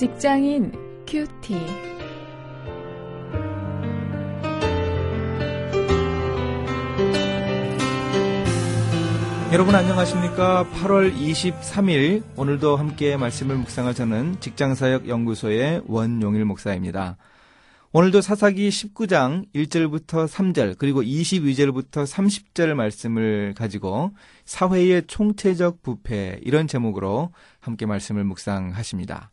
직장인 큐티. 여러분 안녕하십니까? 8월 23일 오늘도 함께 말씀을 묵상할 저는 직장사역 연구소의 원용일 목사입니다. 오늘도 사사기 19장 1절부터 3절 그리고 22절부터 30절 말씀을 가지고 사회의 총체적 부패 이런 제목으로 함께 말씀을 묵상하십니다.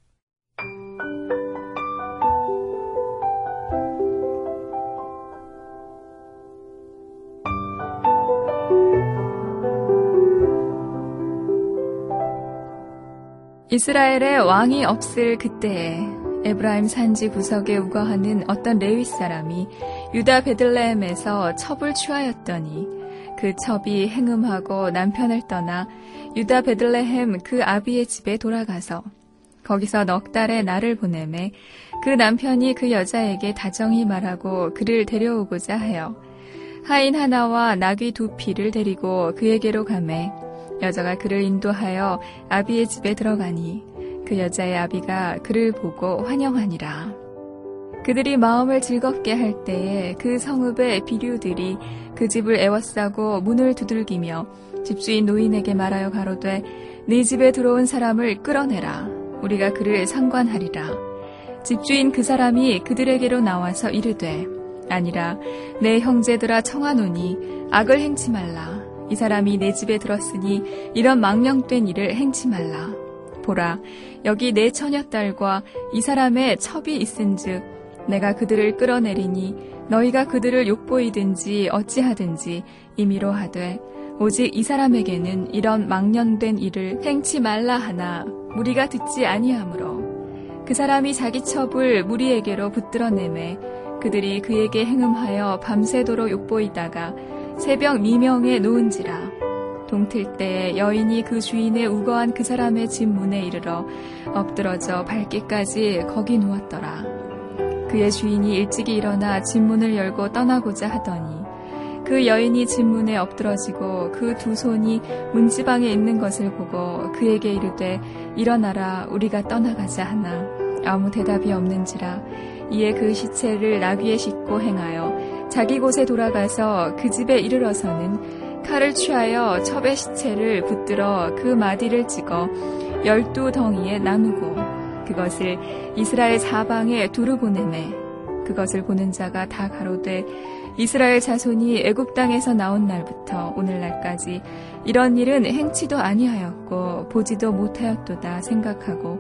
이스라엘의 왕이 없을 그때에 에브라임 산지 구석에 우거하는 어떤 레위 사람이 유다 베들레헴에서 첩을 취하였더니 그 첩이 행음하고 남편을 떠나 유다 베들레헴 그 아비의 집에 돌아가서 거기서 넉 달의 날을 보내매 그 남편이 그 여자에게 다정히 말하고 그를 데려오고자 하여 하인 하나와 나귀 두 피를 데리고 그에게로 가매 여자가 그를 인도하여 아비의 집에 들어가니 그 여자의 아비가 그를 보고 환영하니라. 그들이 마음을 즐겁게 할 때에 그 성읍의 비류들이 그 집을 애워싸고 문을 두들기며 집주인 노인에게 말하여 가로되 네 집에 들어온 사람을 끌어내라. 우리가 그를 상관하리라. 집주인 그 사람이 그들에게로 나와서 이르되 아니라 내 형제들아 청하노니 악을 행치 말라. 이 사람이 내 집에 들었으니 이런 망령된 일을 행치 말라. 보라, 여기 내 처녀딸과 이 사람의 첩이 있은즉 내가 그들을 끌어내리니 너희가 그들을 욕보이든지 어찌하든지 임의로 하되 오직 이 사람에게는 이런 망령된 일을 행치 말라 하나 무리가 듣지 아니하므로 그 사람이 자기 첩을 무리에게로 붙들어내매 그들이 그에게 행음하여 밤새도록 욕보이다가 새벽 미명에 놓은지라. 동틀 때 여인이 그 주인의 우거한 그 사람의 집 문에 이르러 엎드러져 밝기까지 거기 누웠더라. 그의 주인이 일찍이 일어나 집 문을 열고 떠나고자 하더니 그 여인이 집 문에 엎드러지고 그 두 손이 문지방에 있는 것을 보고 그에게 이르되 일어나라 우리가 떠나가자 하나. 아무 대답이 없는지라. 이에 그 시체를 나귀에 싣고 행하여 자기 곳에 돌아가서 그 집에 이르러서는 칼을 취하여 첩의 시체를 붙들어 그 마디를 찍어 열두 덩이에 나누고 그것을 이스라엘 사방에 두루 보내매 그것을 보는 자가 다 가로되 이스라엘 자손이 애굽 땅에서 나온 날부터 오늘날까지 이런 일은 행치도 아니하였고 보지도 못하였도다 생각하고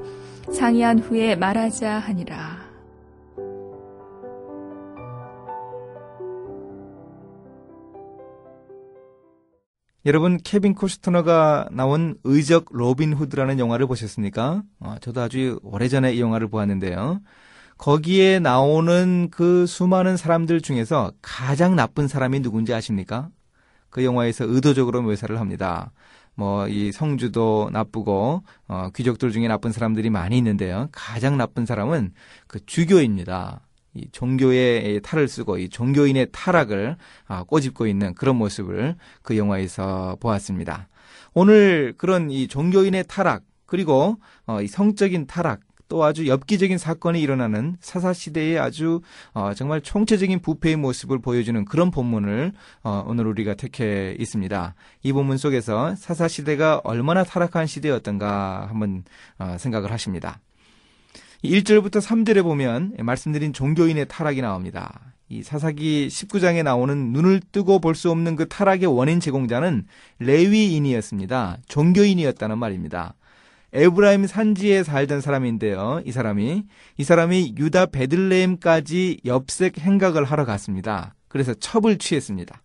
상의한 후에 말하자 하니라. 여러분 케빈 코스터너가 나온 의적 로빈 후드라는 영화를 보셨습니까? 어, 저도 아주 오래전에 이 영화를 보았는데요. 거기에 나오는 그 수많은 사람들 중에서 가장 나쁜 사람이 누군지 아십니까? 그 영화에서 의도적으로 묘사를 합니다. 뭐 이 성주도 나쁘고 어, 귀족들 중에 나쁜 사람들이 많이 있는데요. 가장 나쁜 사람은 그 주교입니다. 이 종교의 탈을 쓰고 이 종교인의 타락을 아, 꼬집고 있는 그런 모습을 그 영화에서 보았습니다. 오늘 그런 이 종교인의 타락 그리고 어, 이 성적인 타락 또 아주 엽기적인 사건이 일어나는 사사 시대의 아주 어, 정말 총체적인 부패의 모습을 보여주는 그런 본문을 어, 오늘 우리가 택해 있습니다. 이 본문 속에서 사사 시대가 얼마나 타락한 시대였던가 한번 어, 생각을 하십니다. 1절부터 3절에 보면 말씀드린 종교인의 타락이 나옵니다. 이 사사기 19장에 나오는 눈을 뜨고 볼 수 없는 그 타락의 원인 제공자는 레위인이었습니다. 종교인이었다는 말입니다. 에브라임 산지에 살던 사람인데요. 이 사람이 이 사람이 유다 베들레헴까지 엽색 행각을 하러 갔습니다. 그래서 첩을 취했습니다.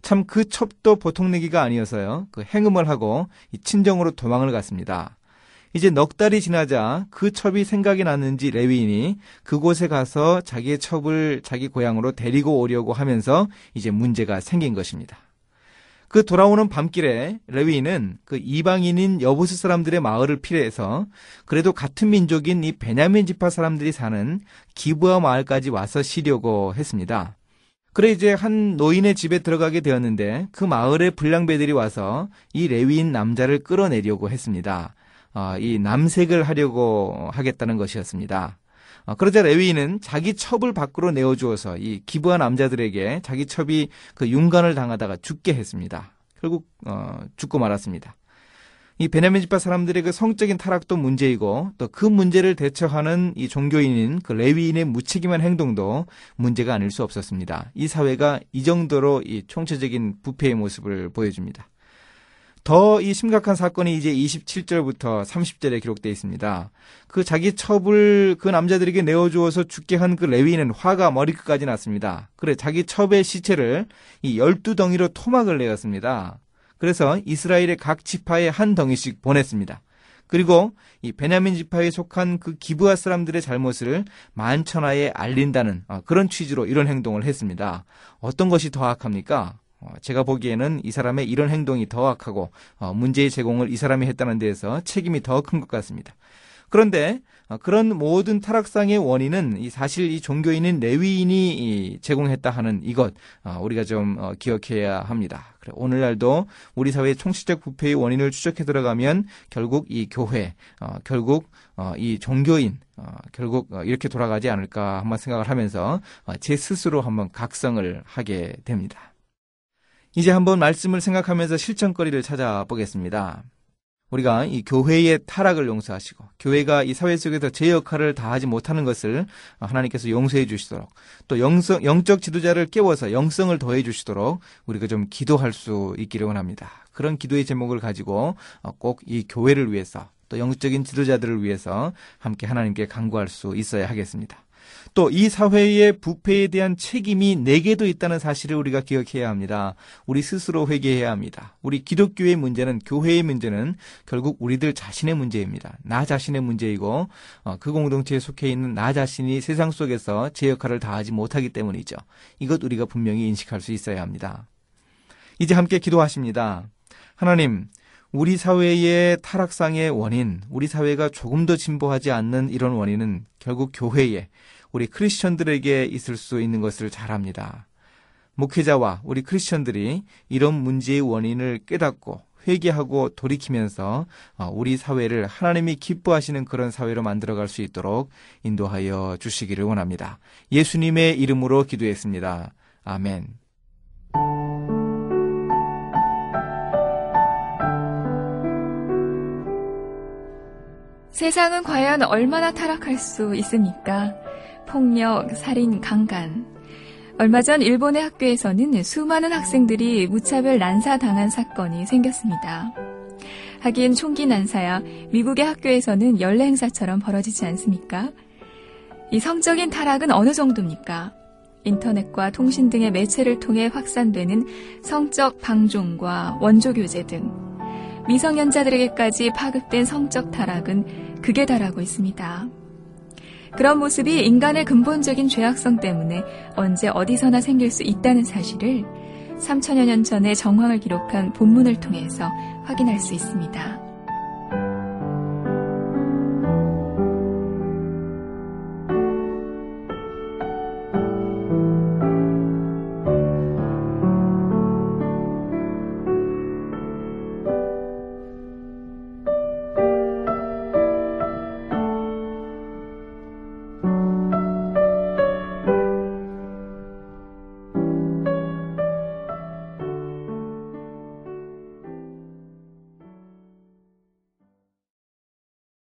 참 그 첩도 보통 내기가 아니어서요. 그 행음을 하고 친정으로 도망을 갔습니다. 이제 넉 달이 지나자 그 첩이 생각이 났는지 레위인이 그곳에 가서 자기의 첩을 자기 고향으로 데리고 오려고 하면서 이제 문제가 생긴 것입니다. 그 돌아오는 밤길에 레위인은 그 이방인인 여부스 사람들의 마을을 피해서 그래도 같은 민족인 이 베냐민 지파 사람들이 사는 기부아 마을까지 와서 쉬려고 했습니다. 그래 이제 한 노인의 집에 들어가게 되었는데 그 마을의 불량배들이 와서 이 레위인 남자를 끌어내려고 했습니다. 어, 이 남색을 하려고 하겠다는 것이었습니다. 어, 그러자 레위인은 자기 첩을 밖으로 내어주어서 이 기부한 남자들에게 자기 첩이 그 윤관을 당하다가 죽게 했습니다. 결국 어, 죽고 말았습니다. 이 베냐민 집파 사람들의 그 성적인 타락도 문제이고 또 그 문제를 대처하는 이 종교인인 그 레위인의 무책임한 행동도 문제가 아닐 수 없었습니다. 이 사회가 이 정도로 이 총체적인 부패의 모습을 보여줍니다. 더 이 심각한 사건이 이제 27절부터 30절에 기록되어 있습니다. 그 자기 첩을 그 남자들에게 내어주어서 죽게 한 그 레위인은 화가 머리끝까지 났습니다. 그래 자기 첩의 시체를 이 열두 덩이로 토막을 내었습니다. 그래서 이스라엘의 각 지파에 한 덩이씩 보냈습니다. 그리고 이 베냐민 지파에 속한 그 기브아 사람들의 잘못을 만천하에 알린다는 어, 그런 취지로 이런 행동을 했습니다. 어떤 것이 더 악합니까? 어, 제가 보기에는 이 사람의 이런 행동이 더 악하고 어, 문제의 제공을 이 사람이 했다는 데에서 책임이 더 큰 것 같습니다. 그런데 그런 모든 타락상의 원인은 사실 이 종교인인 레위인이 제공했다 하는 이것 우리가 좀 기억해야 합니다. 오늘날도 우리 사회의 총체적 부패의 원인을 추적해 들어가면 결국 이 교회, 어, 결국 어, 이 종교인, 어, 결국 어, 이렇게 돌아가지 않을까 한번 생각을 하면서 어, 제 스스로 한번 각성을 하게 됩니다. 이제 한번 말씀을 생각하면서 실천거리를 찾아보겠습니다. 우리가 이 교회의 타락을 용서하시고 교회가 이 사회 속에서 제 역할을 다하지 못하는 것을 하나님께서 용서해 주시도록 또 영성, 영적 지도자를 깨워서 영성을 더해 주시도록 우리가 좀 기도할 수 있기를 원합니다. 그런 기도의 제목을 가지고 꼭 이 교회를 위해서 또 영적인 지도자들을 위해서 함께 하나님께 간구할 수 있어야 하겠습니다. 또 이 사회의 부패에 대한 책임이 내게도 있다는 사실을 우리가 기억해야 합니다. 우리 스스로 회개해야 합니다. 우리 기독교의 문제는 교회의 문제는 결국 우리들 자신의 문제입니다. 나 자신의 문제이고 어, 그 공동체에 속해 있는 나 자신이 세상 속에서 제 역할을 다하지 못하기 때문이죠. 이것 우리가 분명히 인식할 수 있어야 합니다. 이제 함께 기도하십니다. 하나님, 우리 사회의 타락상의 원인, 우리 사회가 조금 더 진보하지 않는 이런 원인은 결국 교회에 우리 크리스천들에게 있을 수 있는 것을 잘 압니다. 목회자와 우리 크리스천들이 이런 문제의 원인을 깨닫고 회개하고 돌이키면서 어, 우리 사회를 하나님이 기뻐하시는 그런 사회로 만들어갈 수 있도록 인도하여 주시기를 원합니다. 예수님의 이름으로 기도했습니다. 아멘. 세상은 과연 얼마나 타락할 수 있습니까? 폭력, 살인, 강간. 얼마 전 일본의 학교에서는 수많은 학생들이 무차별 난사당한 사건이 생겼습니다. 하긴 총기 난사야 미국의 학교에서는 연례 행사처럼 벌어지지 않습니까? 이 성적인 타락은 어느 정도입니까? 인터넷과 통신 등의 매체를 통해 확산되는 성적 방종과 원조 교제 등 미성년자들에게까지 파급된 성적 타락은 극에 달하고 있습니다. 그런 모습이 인간의 근본적인 죄악성 때문에 언제 어디서나 생길 수 있다는 사실을 3천여 년 전의 정황을 기록한 본문을 통해서 확인할 수 있습니다.